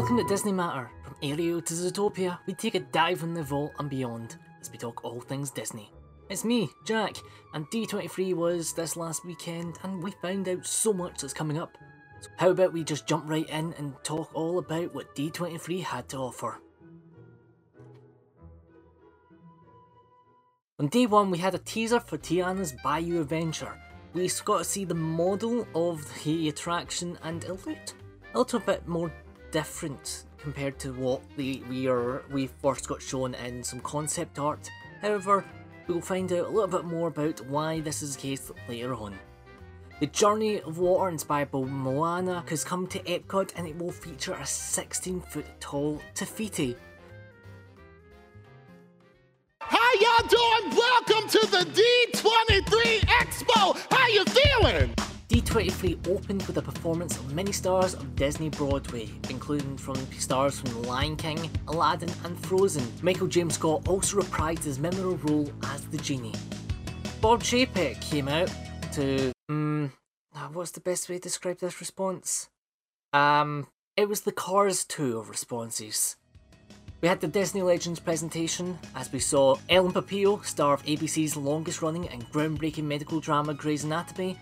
Welcome to Disney Matter. From Ariel to Zootopia, we take a dive in the vault and beyond as we talk all things Disney. It's me, Jack, and D23 was this last weekend, and we found out so much that's coming up. So how about we just jump right in and talk all about what D23 had to offer? On day one, we had a teaser for Tiana's Bayou Adventure. We got to see the model of the attraction, and it looked a little bit more different compared to what the, we are we first got shown in some concept art. However, we will find out a little bit more about why this is the case later on. The Journey of Water inspired by Moana has come to Epcot and it will feature a 16 foot tall Te Fiti. How y'all doing? Welcome to the D23 Expo. How you feeling? D23 opened with a performance of many stars of Disney Broadway, including from stars from The Lion King, Aladdin, and Frozen. Michael James Scott also reprised his memorable role as the genie. Bob Chapek came out to, um, what's the best way to describe this response? Um, it was the Cars 2 of responses. We had the Disney Legends presentation as we saw Ellen Pompeo, star of ABC's longest running and groundbreaking medical drama Grey's Anatomy,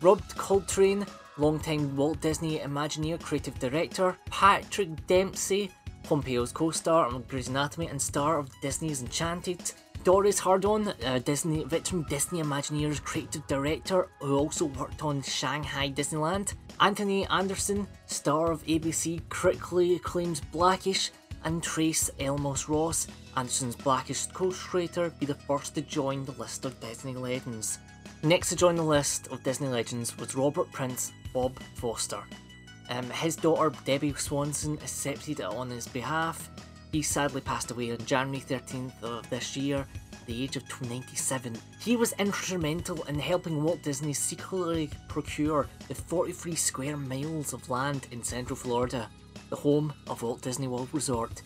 Rob Coltrin, longtime Walt Disney Imagineer creative director, Patrick Dempsey, Pompeo's co-star on Grey's Anatomy and star of Disney's Enchanted, Doris Hardoon, a Disney veteran Disney Imagineers creative director who also worked on Shanghai Disneyland, Anthony Anderson, star of ABC critically acclaimed Blackish, and Tracee Ellis Ross, Anderson's Blackish co-creator, be the first to join the list of Disney legends. Next to join the list of Disney legends was Robert Prince Bob Foster. Um, his daughter Debbie Swanson accepted it on his behalf. He sadly passed away on January 13th of this year at the age of 97. He was instrumental in helping Walt Disney secretly procure the 43 square miles of land in central Florida, the home of Walt Disney World Resort.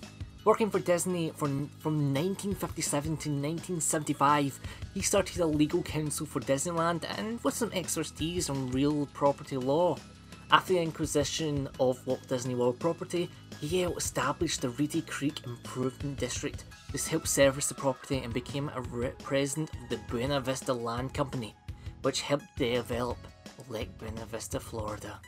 Working for Disney from, from 1957 to 1975, he started a legal counsel for Disneyland and with some expertise on real property law. After the acquisition of Walt Disney World property, he helped establish the Reedy Creek Improvement District. This helped service the property and became a president of the Buena Vista Land Company, which helped develop Lake Buena Vista, Florida.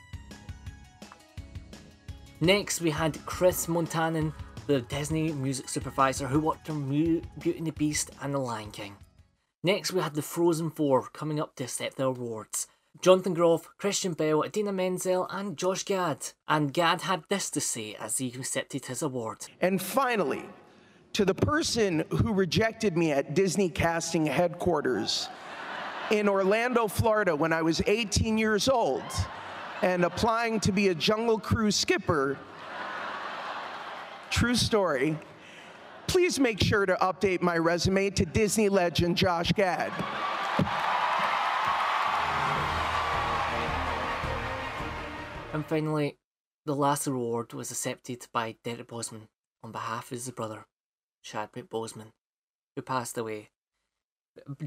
Next, we had Chris Montanen, the Disney music supervisor who worked on Beauty and the Beast and The Lion King. Next, we had the Frozen Four coming up to accept their awards. Jonathan Groff, Kristen Bell, Idina Menzel, and Josh Gad. And Gad had this to say as he accepted his award. And finally, to the person who rejected me at Disney casting headquarters in Orlando, Florida, when I was 18 years old and applying to be a Jungle Cruise skipper, true story, please make sure to update my resume to Disney legend Josh Gad. And finally, the last award was accepted by Derrick Boseman on behalf of his brother, Chadwick Boseman, who passed away.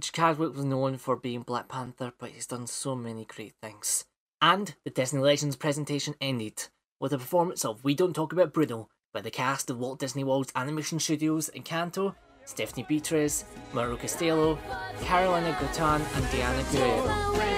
Chadwick was known for being Black Panther, but he's done so many great things. And the Disney Legends presentation ended with a performance of We Don't Talk About Bruno by the cast of Walt Disney World's animation studios Encanto, Stephanie Beatriz, Mauro Castillo, Carolina Gaitán, and Diana Guerrero.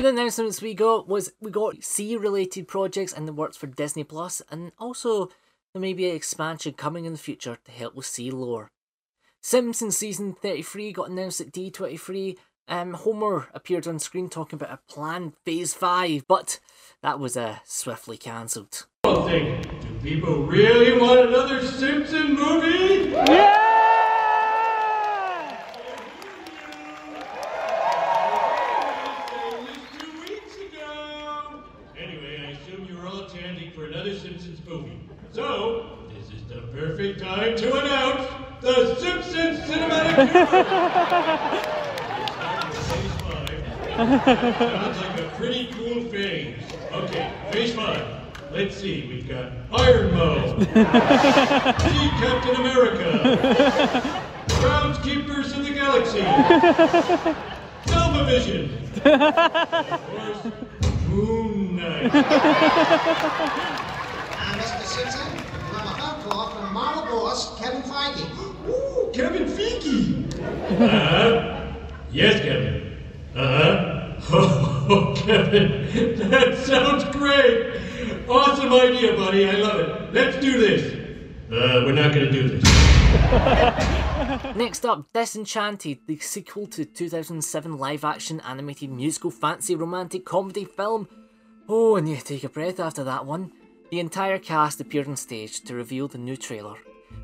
Few announcements we got was we got sea related projects in the works for Disney Plus, and also there may be an expansion coming in the future to help with sea lore. Simpsons season 33 got announced at D23. Um, Homer appeared on screen talking about a planned phase 5, but that was uh, swiftly cancelled. Do people really want another Simpson movie? Yeah! Time to announce the Simpsons Cinematic Universe! Phase five. Sounds like a pretty cool phase. Okay, phase five. Let's see, we've got Iron Mo, Sea Captain America, Groundskeepers of the Galaxy, Vision, of course, Moon Knight. Uh, Mr. Simpson, you have a phone call from model boss, Kevin Feige. Ooh, Kevin Feige. Uh-huh. Yes, Kevin. Uh-huh. Oh, Kevin, that sounds great. Awesome idea, buddy. I love it. Let's do this. Uh, we're not gonna do this. Next up, Disenchanted, the sequel to 2007 live-action animated musical fantasy romantic comedy film. Oh, and you take a breath after that one. The entire cast appeared on stage to reveal the new trailer.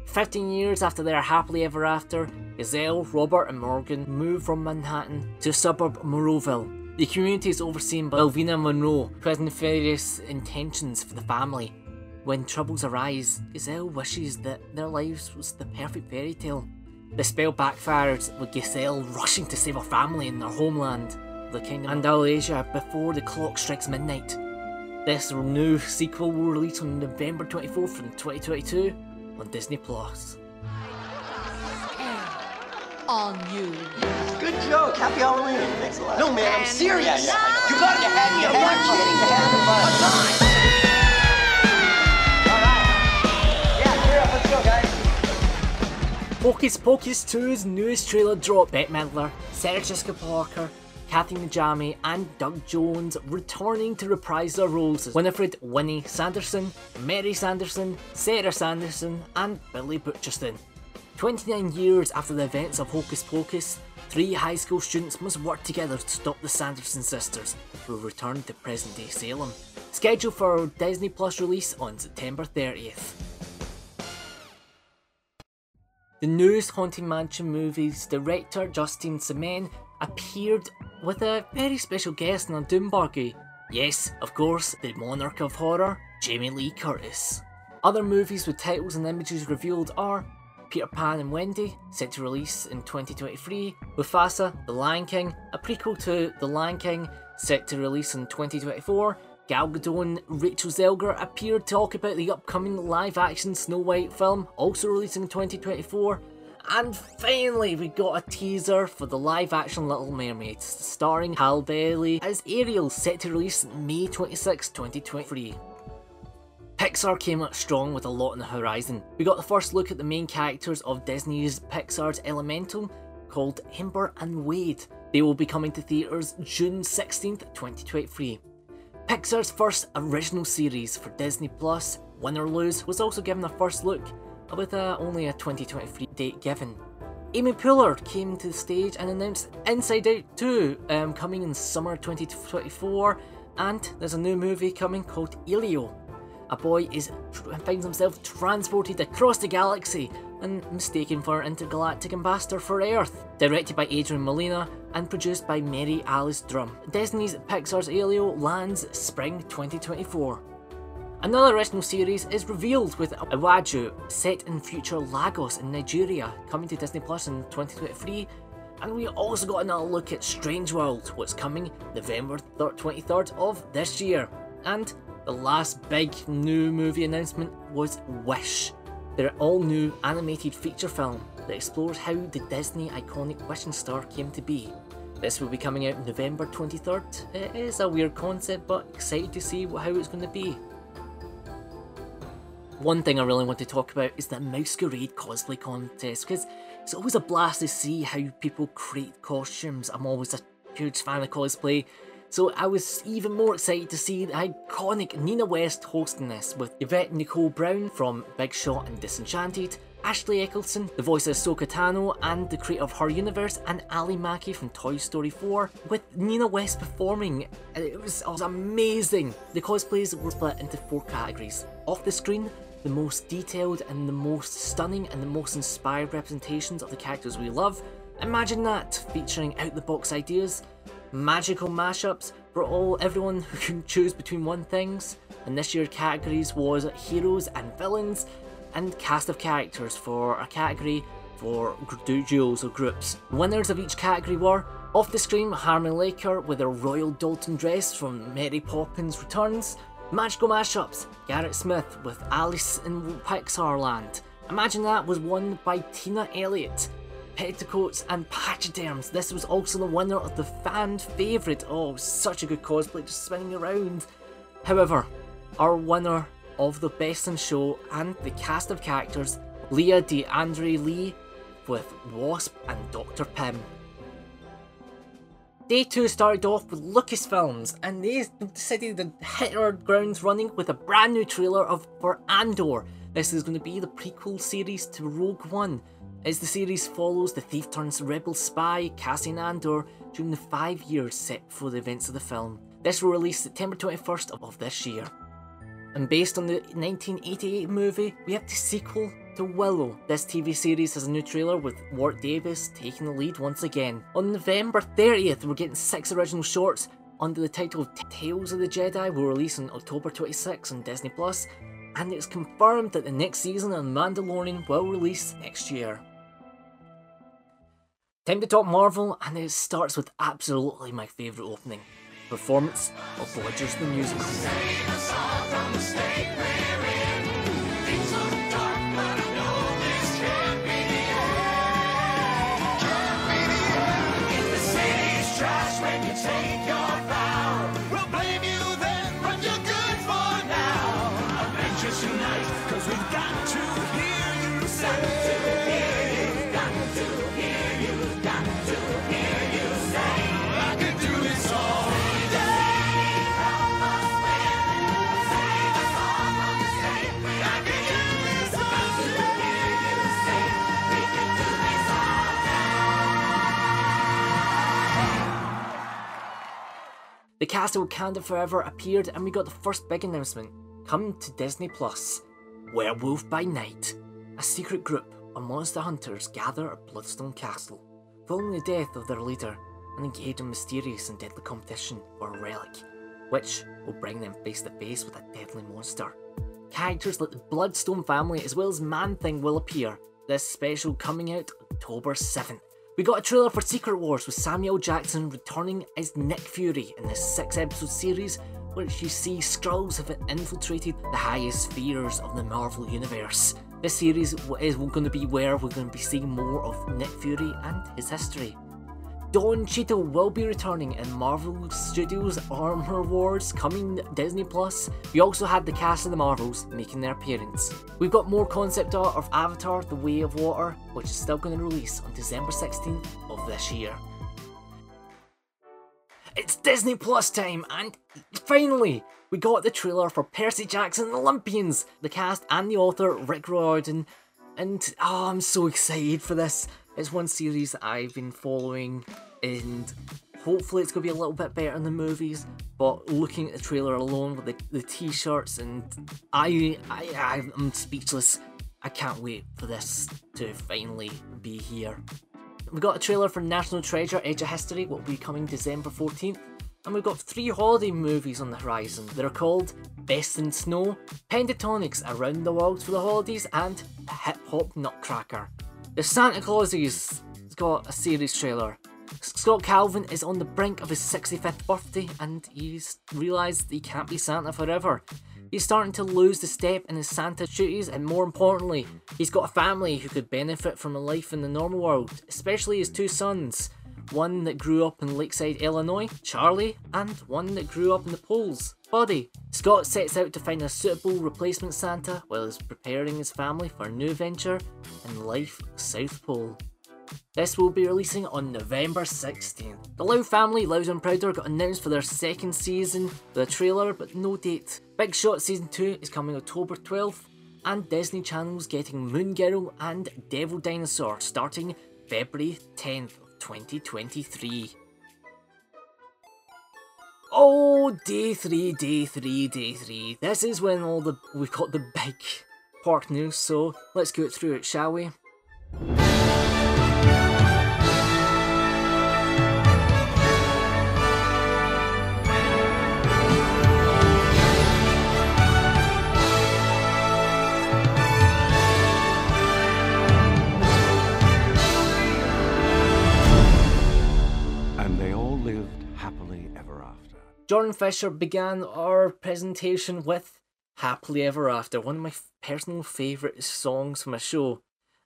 15 years after their happily ever after, Giselle, Robert and Morgan move from Manhattan to suburb Monroeville. The community is overseen by Elvina Monroe, who has nefarious intentions for the family. When troubles arise, Giselle wishes that their lives was the perfect fairy tale. The spell backfires with Giselle rushing to save her family in their homeland, the kingdom of Andalasia, before the clock strikes midnight. This new sequel will release on November 24th in 2022 on Disney Plus. on you. Good joke. Happy Halloween. Thanks a lot. No, man, I'm serious. yeah, yeah, You gotta get happy. You have kidding. You have fun. All right. Yeah, cheer up. Let's go, guys. Hocus Pocus 2's newest trailer dropped. Bette Midler, Sarah Jessica Parker, Kathy Najimy, and Doug Jones returning to reprise their roles as Winifred Winnie Sanderson, Mary Sanderson, Sarah Sanderson, and Billy Butcherston. 29 years after the events of Hocus Pocus, three high school students must work together to stop the Sanderson sisters, who return to present day Salem. Scheduled for Disney Plus release on September 30th. The newest Haunted Mansion movie's director, Justin Simien, appeared with a very special guest in a Doom Buggy. Yes, of course, the monarch of horror, Jamie Lee Curtis. Other movies with titles and images revealed are Peter Pan and Wendy, set to release in 2023, Mufasa, The Lion King, a prequel to The Lion King, set to release in 2024, Gal Gadot and Rachel Zegler appeared to talk about the upcoming live-action Snow White film, also releasing in 2024, and finally, we got a teaser for the live action Little Mermaid, starring Halle Bailey as Ariel, set to release May 26, 2023. Pixar came out strong with a lot on the horizon. We got the first look at the main characters of Disney's Pixar's Elemental, called Ember and Wade. They will be coming to theatres June 16th, 2023. Pixar's first original series for Disney Plus, Win or Lose, was also given a first look, with uh, only a 2023 date given. Amy Poehler came to the stage and announced Inside Out 2 um, coming in summer 2024, and there's a new movie coming called Elio. A boy is finds himself transported across the galaxy and mistaken for an intergalactic ambassador for Earth. Directed by Adrian Molina and produced by Mary Alice Drum. Disney's Pixar's Elio lands spring 2024. Another original series is revealed with Iwaju, set in future Lagos in Nigeria, coming to Disney Plus in 2023. And we also got another look at Strange World, what's coming November 23rd of this year. And the last big new movie announcement was Wish, their all new animated feature film that explores how the Disney iconic wishing star came to be. This will be coming out November 23rd. It is a weird concept, but excited to see how it's going to be. One thing I really want to talk about is the Masquerade cosplay contest because it's always a blast to see how people create costumes. I'm always a huge fan of cosplay, so I was even more excited to see the iconic Nina West hosting this with Yvette Nicole Brown from Big Shot and Disenchanted, Ashley Eckstein, the voice of Ahsoka Tano and the creator of Her Universe, and Ally Maki from Toy Story 4, with Nina West performing. It was, it was amazing. The cosplays were split into four categories. Off the screen, the most detailed and the most stunning and the most inspired representations of the characters we love. Imagine that, featuring out-the-box ideas, magical mashups for all everyone who can choose between one things, And this year's categories was heroes and villains, and cast of characters for a category for duos or groups. Winners of each category were Off the Screen, Harmony Laker with her Royal Doulton dress from Mary Poppins Returns, Magical Mashups, Garrett Smith with Alice in Pixar Land. Imagine that was won by Tina Elliott. Petticoats and Pachyderms. This was also the winner of the fan favourite. Oh, such a good cosplay just spinning around. However, our winner of the Best in Show and the cast of characters, Lea DeAndre Lee with Wasp and Dr. Pym. Day 2 started off with Lucasfilms and they decided to hit our grounds running with a brand new trailer of for Andor. This is going to be the prequel series to Rogue One, as the series follows the thief turns rebel spy Cassian Andor during the five years set before the events of the film. This will release September 21st of this year. And based on the 1988 movie, we have the sequel to Willow. This TV series has a new trailer with Warwick Davis taking the lead once again. On November 30th, we're getting six original shorts under the title of Tales of the Jedi will release on October 26 on Disney Plus, and it's confirmed that the next season of Mandalorian will release next year. Time to talk Marvel, and it starts with absolutely my favourite opening performance of Bludgers the Musical. The cast of Wakanda Forever appeared and we got the first big announcement. Come to Disney Plus. Werewolf by Night. A secret group of monster hunters gather at Bloodstone Castle, following the death of their leader, and engage in mysterious and deadly competition for a relic, which will bring them face to face with a deadly monster. Characters like the Bloodstone family as well as Man Thing will appear, this special coming out October 7th. We got a trailer for Secret Wars with Samuel Jackson returning as Nick Fury in this six episode series, which you see Skrulls have infiltrated the highest spheres of the Marvel Universe. This series is going to be where we're going to be seeing more of Nick Fury and his history. Don Cheadle will be returning in Marvel Studios Armor Wars coming Disney Plus. We also had the cast of the Marvels making their appearance. We've got more concept art of Avatar The Way of Water, which is still going to release on December 16th of this year. It's Disney Plus time, and finally, we got the trailer for Percy Jackson the Olympians. The cast and the author, Rick Riordan, and oh, I'm so excited for this. It's one series that I've been following, and hopefully it's going to be a little bit better than the movies. But looking at the trailer alone with the, the t-shirts, and I, I, I'm speechless. I can't wait for this to finally be here. We got a trailer for National Treasure: Edge of History, what will be coming December 14th. And we've got three holiday movies on the horizon. They're called Best in Snow, Pentatonix Around the World for the Holidays, and Hip Hop Nutcracker. The Santa Clauses has got a series trailer. Scott Calvin is on the brink of his 65th birthday and he's realised he can't be Santa forever. He's starting to lose the step in his Santa duties and more importantly, he's got a family who could benefit from a life in the normal world, especially his two sons. One that grew up in Lakeside, Illinois, Charlie, and one that grew up in the Poles, Buddy. Scott sets out to find a suitable replacement Santa while he's preparing his family for a new venture in life South Pole. This will be releasing on November 16th. The Lau family, Loud and Prouder, got announced for their second season with a trailer but no date. Big Shot Season 2 is coming October 12th, and Disney Channel's getting Moon Girl and Devil Dinosaur starting February 10th of 2023. Oh, day three, day three, day three. This is when all the we've got the big park news, so let's go through it, shall we? Jordan Fisher began our presentation with Happily Ever After, one of my personal favourite songs from a show.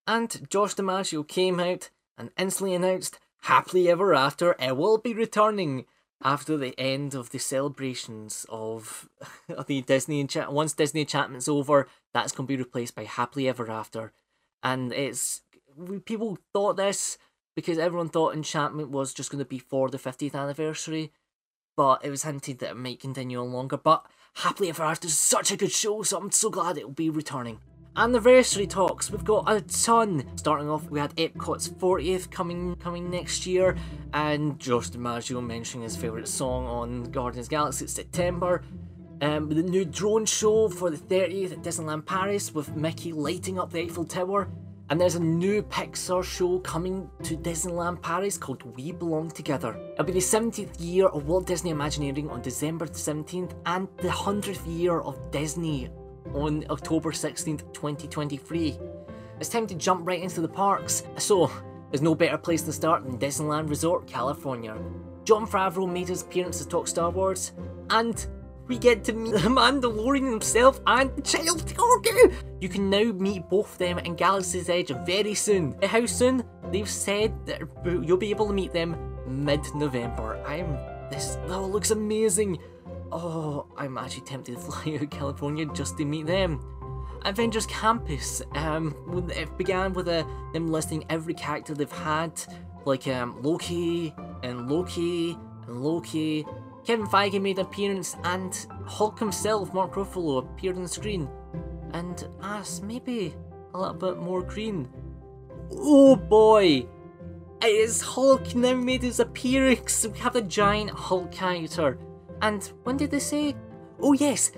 And Josh D'Amaro came out and instantly announced Happily Ever After, it will be returning after the end of the celebrations of the Disney enchantment. Once Disney Enchantment's over, that's going to be replaced by Happily Ever After. And it's. People thought this because everyone thought Enchantment was just going to be for the 50th anniversary, but it was hinted that it might continue on longer. But Happily Ever After is such a good show, so I'm so glad it will be returning. Anniversary talks, we've got a ton. Starting off, we had Epcot's 40th coming coming next year, and Josh D'Amaro mentioning his favourite song on Guardians Galaxy September. Um, the new drone show for the 30th at Disneyland Paris with Mickey lighting up the Eiffel Tower. And there's a new Pixar show coming to Disneyland Paris called We Belong Together. It'll be the 70th year of Walt Disney Imagineering on December 17th and the 100th year of Disney on October 16th, 2023. It's time to jump right into the parks. So, there's no better place to start than Disneyland Resort, California. Jon Favreau made his appearance to talk Star Wars, and we get to meet the Mandalorian himself and Child Grogu. You can now meet both them in Galaxy's Edge very soon. How soon? They've said that you'll be able to meet them mid-November. I'm this. Oh, looks amazing. Oh, I'm actually tempted to fly out of California just to meet them. Avengers Campus. Um, it began with uh, them listing every character they've had, like um, Loki and Loki and Loki Kevin Feige made an appearance and Hulk himself, Mark Ruffalo, appeared on the screen and asked maybe a little bit more green. Oh boy! It is Hulk now made his appearance. We have the giant Hulk character. And when did they say? Oh yes,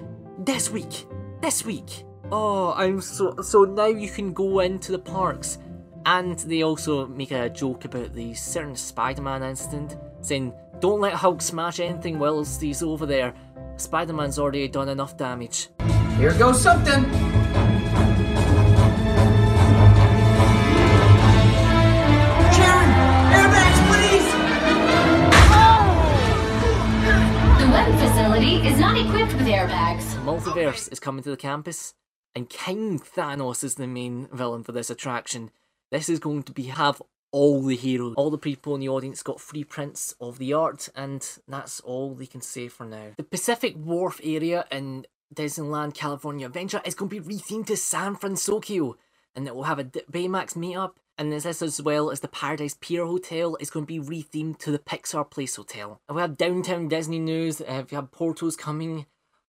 this week. This week. Oh, I'm so so now you can go into the parks. And they also make a joke about the certain Spider-Man incident, saying don't let Hulk smash anything whilst he's over there. Spider-Man's already done enough damage. Here goes something. Sharon, airbags, please. The weapon facility is not equipped with airbags. Multiverse is coming to the campus, and King Thanos is the main villain for this attraction. This is going to be have all the heroes, all the people in the audience got free prints of the art, and that's all they can say for now. The Pacific Wharf area in Disneyland California Adventure is going to be rethemed to San Francisco, and it will have a Baymax meetup. And this as well as the Paradise Pier Hotel is going to be rethemed to the Pixar Place Hotel. And we have Downtown Disney news, uh, we have Porto's coming,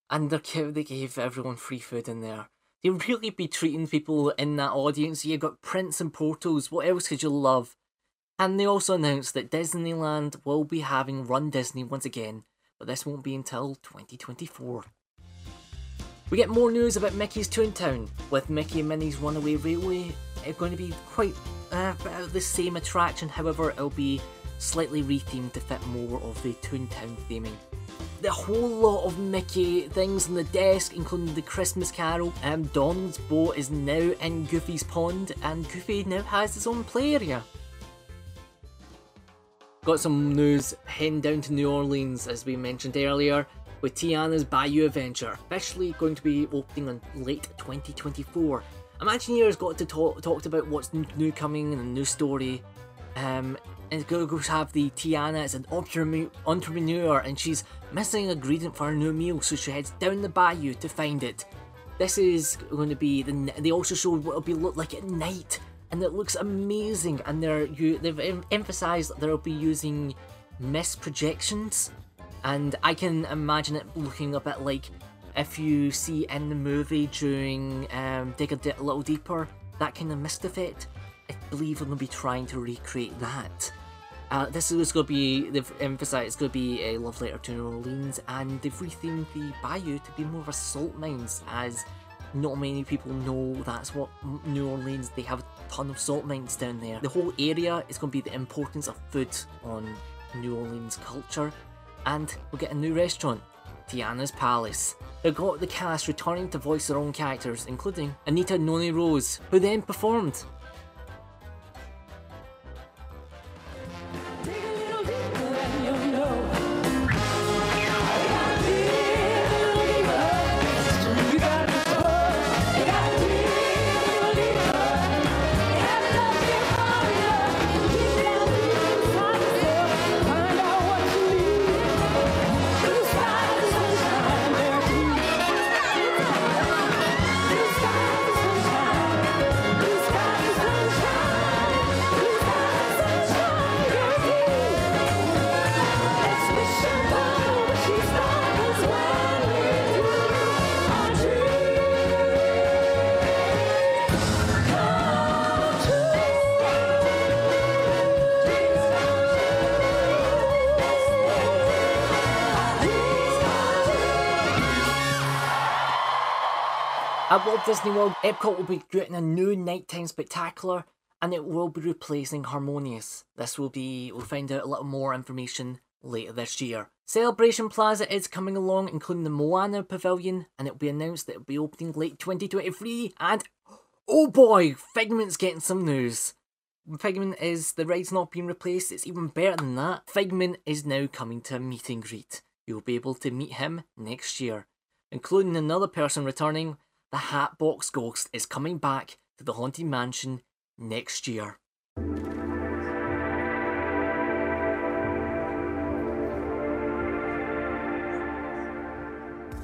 and they gave everyone free food in there. They really be treating people in that audience. You've got Prince and Porto's, what else could you love? And they also announced that Disneyland will be having Run Disney once again, but this won't be until 2024. We get more news about Mickey's Toontown, with Mickey and Minnie's Runaway Railway it's going to be quite uh, the same attraction, however it'll be slightly rethemed to fit more of the Toontown theming the whole lot of Mickey things on the desk, including the Christmas Carol. Um, Donald's boat is now in Goofy's pond, and Goofy now has his own play area. Got some news heading down to New Orleans, as we mentioned earlier, with Tiana's Bayou Adventure, officially going to be opening in late 2024. Imagineers got to talk talked about what's new coming and a new story. Um, and Google's have the Tiana as an entrepreneur and she's missing an ingredient for her new meal, so she heads down the bayou to find it. This is going to be the. They also showed what it'll be look like at night, and it looks amazing. And they're you they've em emphasized that they'll be using mist projections, and I can imagine it looking a bit like if you see in the movie during um, Dig a, a Little Deeper, that kind of mist effect. I believe they'll be trying to recreate that. Uh, this is going to be, they've emphasised it's going to be a love letter to New Orleans, and they've rethemed the bayou to be more of a salt mines, as not many people know that's what New Orleans, they have a ton of salt mines down there. The whole area is going to be the importance of food on New Orleans culture, and we'll get a new restaurant, Tiana's Palace. They've got the cast returning to voice their own characters, including Anika Noni Rose, who then performed Walt Disney World, Epcot will be getting a new nighttime spectacular and it will be replacing Harmonious. This will be, we'll find out a little more information later this year. Celebration Plaza is coming along, including the Moana Pavilion, and it'll be announced that it'll be opening late 2023. And oh boy, Figment's getting some news. Figment is the ride's not being replaced, it's even better than that. Figment is now coming to a meet and greet. You'll be able to meet him next year, including another person returning the Hatbox Ghost is coming back to the Haunted Mansion next year.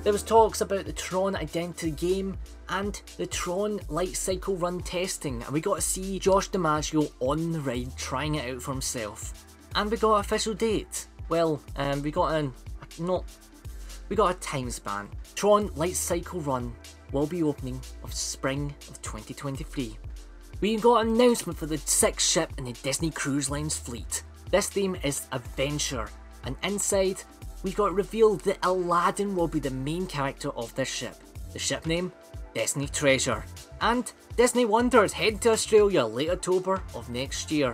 There was talks about the Tron Identity game and the Tron Light Cycle Run testing, and we got to see Josh D'Amaro on the ride trying it out for himself. And we got an official date. Well, um, we got an not we got a time span. Tron Light Cycle Run will be opening of spring of 2023. We got an announcement for the sixth ship in the Disney Cruise Line's fleet. This theme is Adventure, and inside we got revealed that Aladdin will be the main character of this ship. The ship name? Disney Treasure. And Disney Wonders head to Australia late October of next year.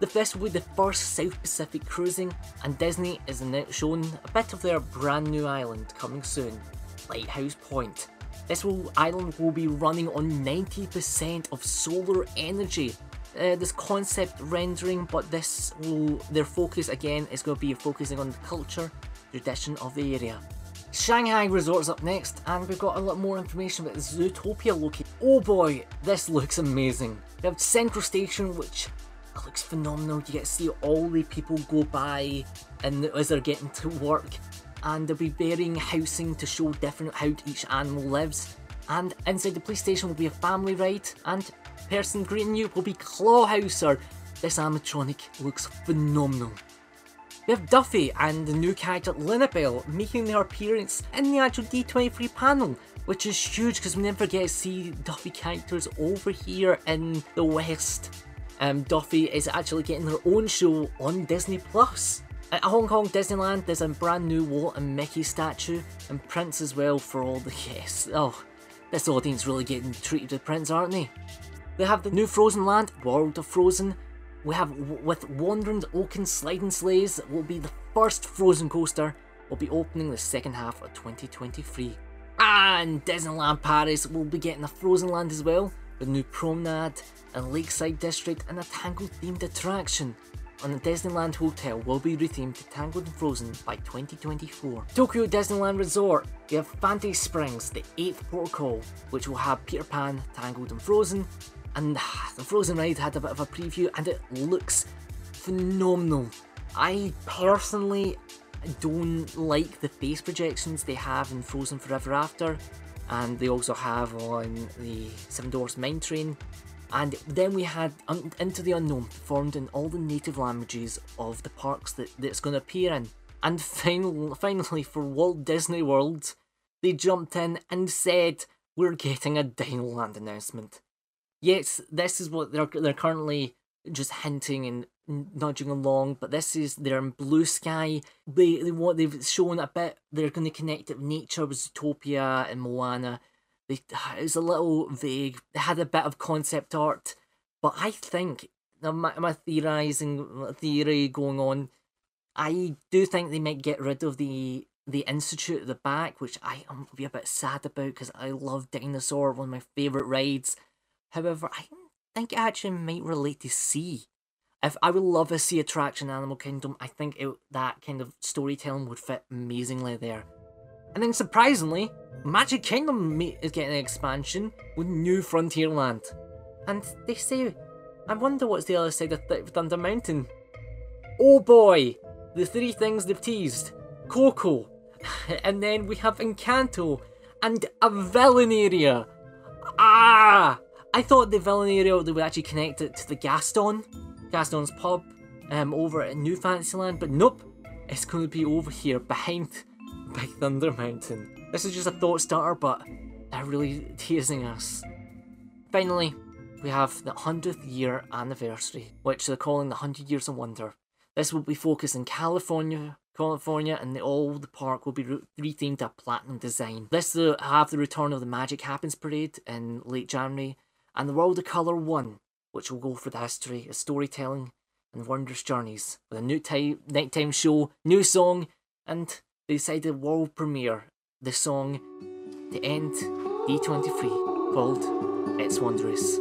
This will be the first South Pacific cruising, and Disney is shown a bit of their brand new island coming soon, Lighthouse Point. This will, island will be running on 90% of solar energy. Uh, this concept rendering, but this will their focus again is going to be focusing on the culture, tradition of the area. Shanghai Resort's up next, and we've got a lot more information about the Zootopia location. Oh boy, this looks amazing. We have Central Station, which looks phenomenal. You get to see all the people go by and as they're getting to work and they'll be varying housing to show different how each animal lives. And inside the police station will be a family ride and person greeting you will be Clawhauser. This animatronic looks phenomenal. We have Duffy and the new character LinaBell making their appearance in the actual D23 panel, which is huge because we never get to see Duffy characters over here in the West um, Duffy is actually getting her own show on Disney Plus. At Hong Kong Disneyland, there's a brand new Walt and Mickey statue, and Prince as well for all the guests. Oh, this audience really getting treated with Prince, aren't they? They have the new Frozen Land, World of Frozen. We have with Wandering Oaken Sliding Sleighs, that will be the first Frozen coaster, will be opening the second half of 2023. And Disneyland Paris will be getting a Frozen Land as well, the new promenade and lakeside district and a Tangled themed attraction. And the Disneyland Hotel will be rethemed to Tangled and Frozen by 2024. Tokyo Disneyland Resort, we have Fantasy Springs, the 8th protocol, which will have Peter Pan, Tangled and Frozen. And ah, the Frozen ride had a bit of a preview and it looks phenomenal. I personally don't like the face projections they have in Frozen Forever After and they also have on the Seven Dwarfs Mine Train. And then we had Un Into the Unknown performed in all the native languages of the parks that, that it's going to appear in. And final, finally, for Walt Disney World, they jumped in and said, We're getting a Dinoland announcement. Yes, this is what they're, they're currently just hinting and nudging along, but this is they're in blue sky. They, they what they've shown a bit. They're going to connect it with nature with Zootopia and Moana. They, was a little vague. They had a bit of concept art, but I think my, my theorizing theory going on. I do think they might get rid of the the institute at the back, which I am be a bit sad about because I love Dinosaur, one of my favorite rides. However, I think it actually might relate to Sea if I would love a sea attraction in Animal Kingdom, I think it, that kind of storytelling would fit amazingly there. And then surprisingly, Magic Kingdom is getting an expansion with New Frontierland. And they say, I wonder what's the other side of Th Thunder Mountain. Oh boy! The three things they've teased. Coco. and then we have Encanto. And a villain area. Ah! I thought the villain area would actually connect it to the Gaston. Gaston's pub um, over at New Fantasyland, but nope, it's going to be over here behind Big Thunder Mountain. This is just a thought starter, but they're really teasing us. Finally, we have the 100th year anniversary, which they're calling the 100 Years of Wonder. This will be focused in California, California, and the, all the park will be re- rethemed to a platinum design. This will have the return of the Magic Happens parade in late January, and the World of Colour 1, which will go for the history of storytelling and wondrous journeys, with a new time, nighttime show, new song, and they decided world premiere the song to end D23 called It's Wondrous.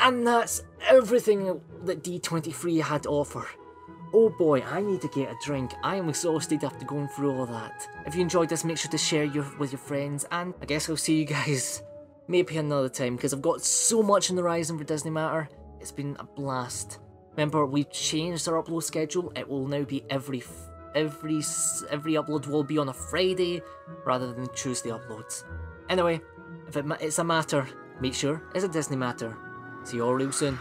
And that's everything that D23 had to offer. Oh boy, I need to get a drink. I am exhausted after going through all that. If you enjoyed this, make sure to share your with your friends, and I guess I'll see you guys maybe another time because I've got so much on the horizon for Disney Matter. It's been a blast. Remember, we've changed our upload schedule. It will now be every every every upload will be on a Friday rather than Tuesday uploads. Anyway, if it it's a matter, make sure it's a Disney Matter. See you all real soon.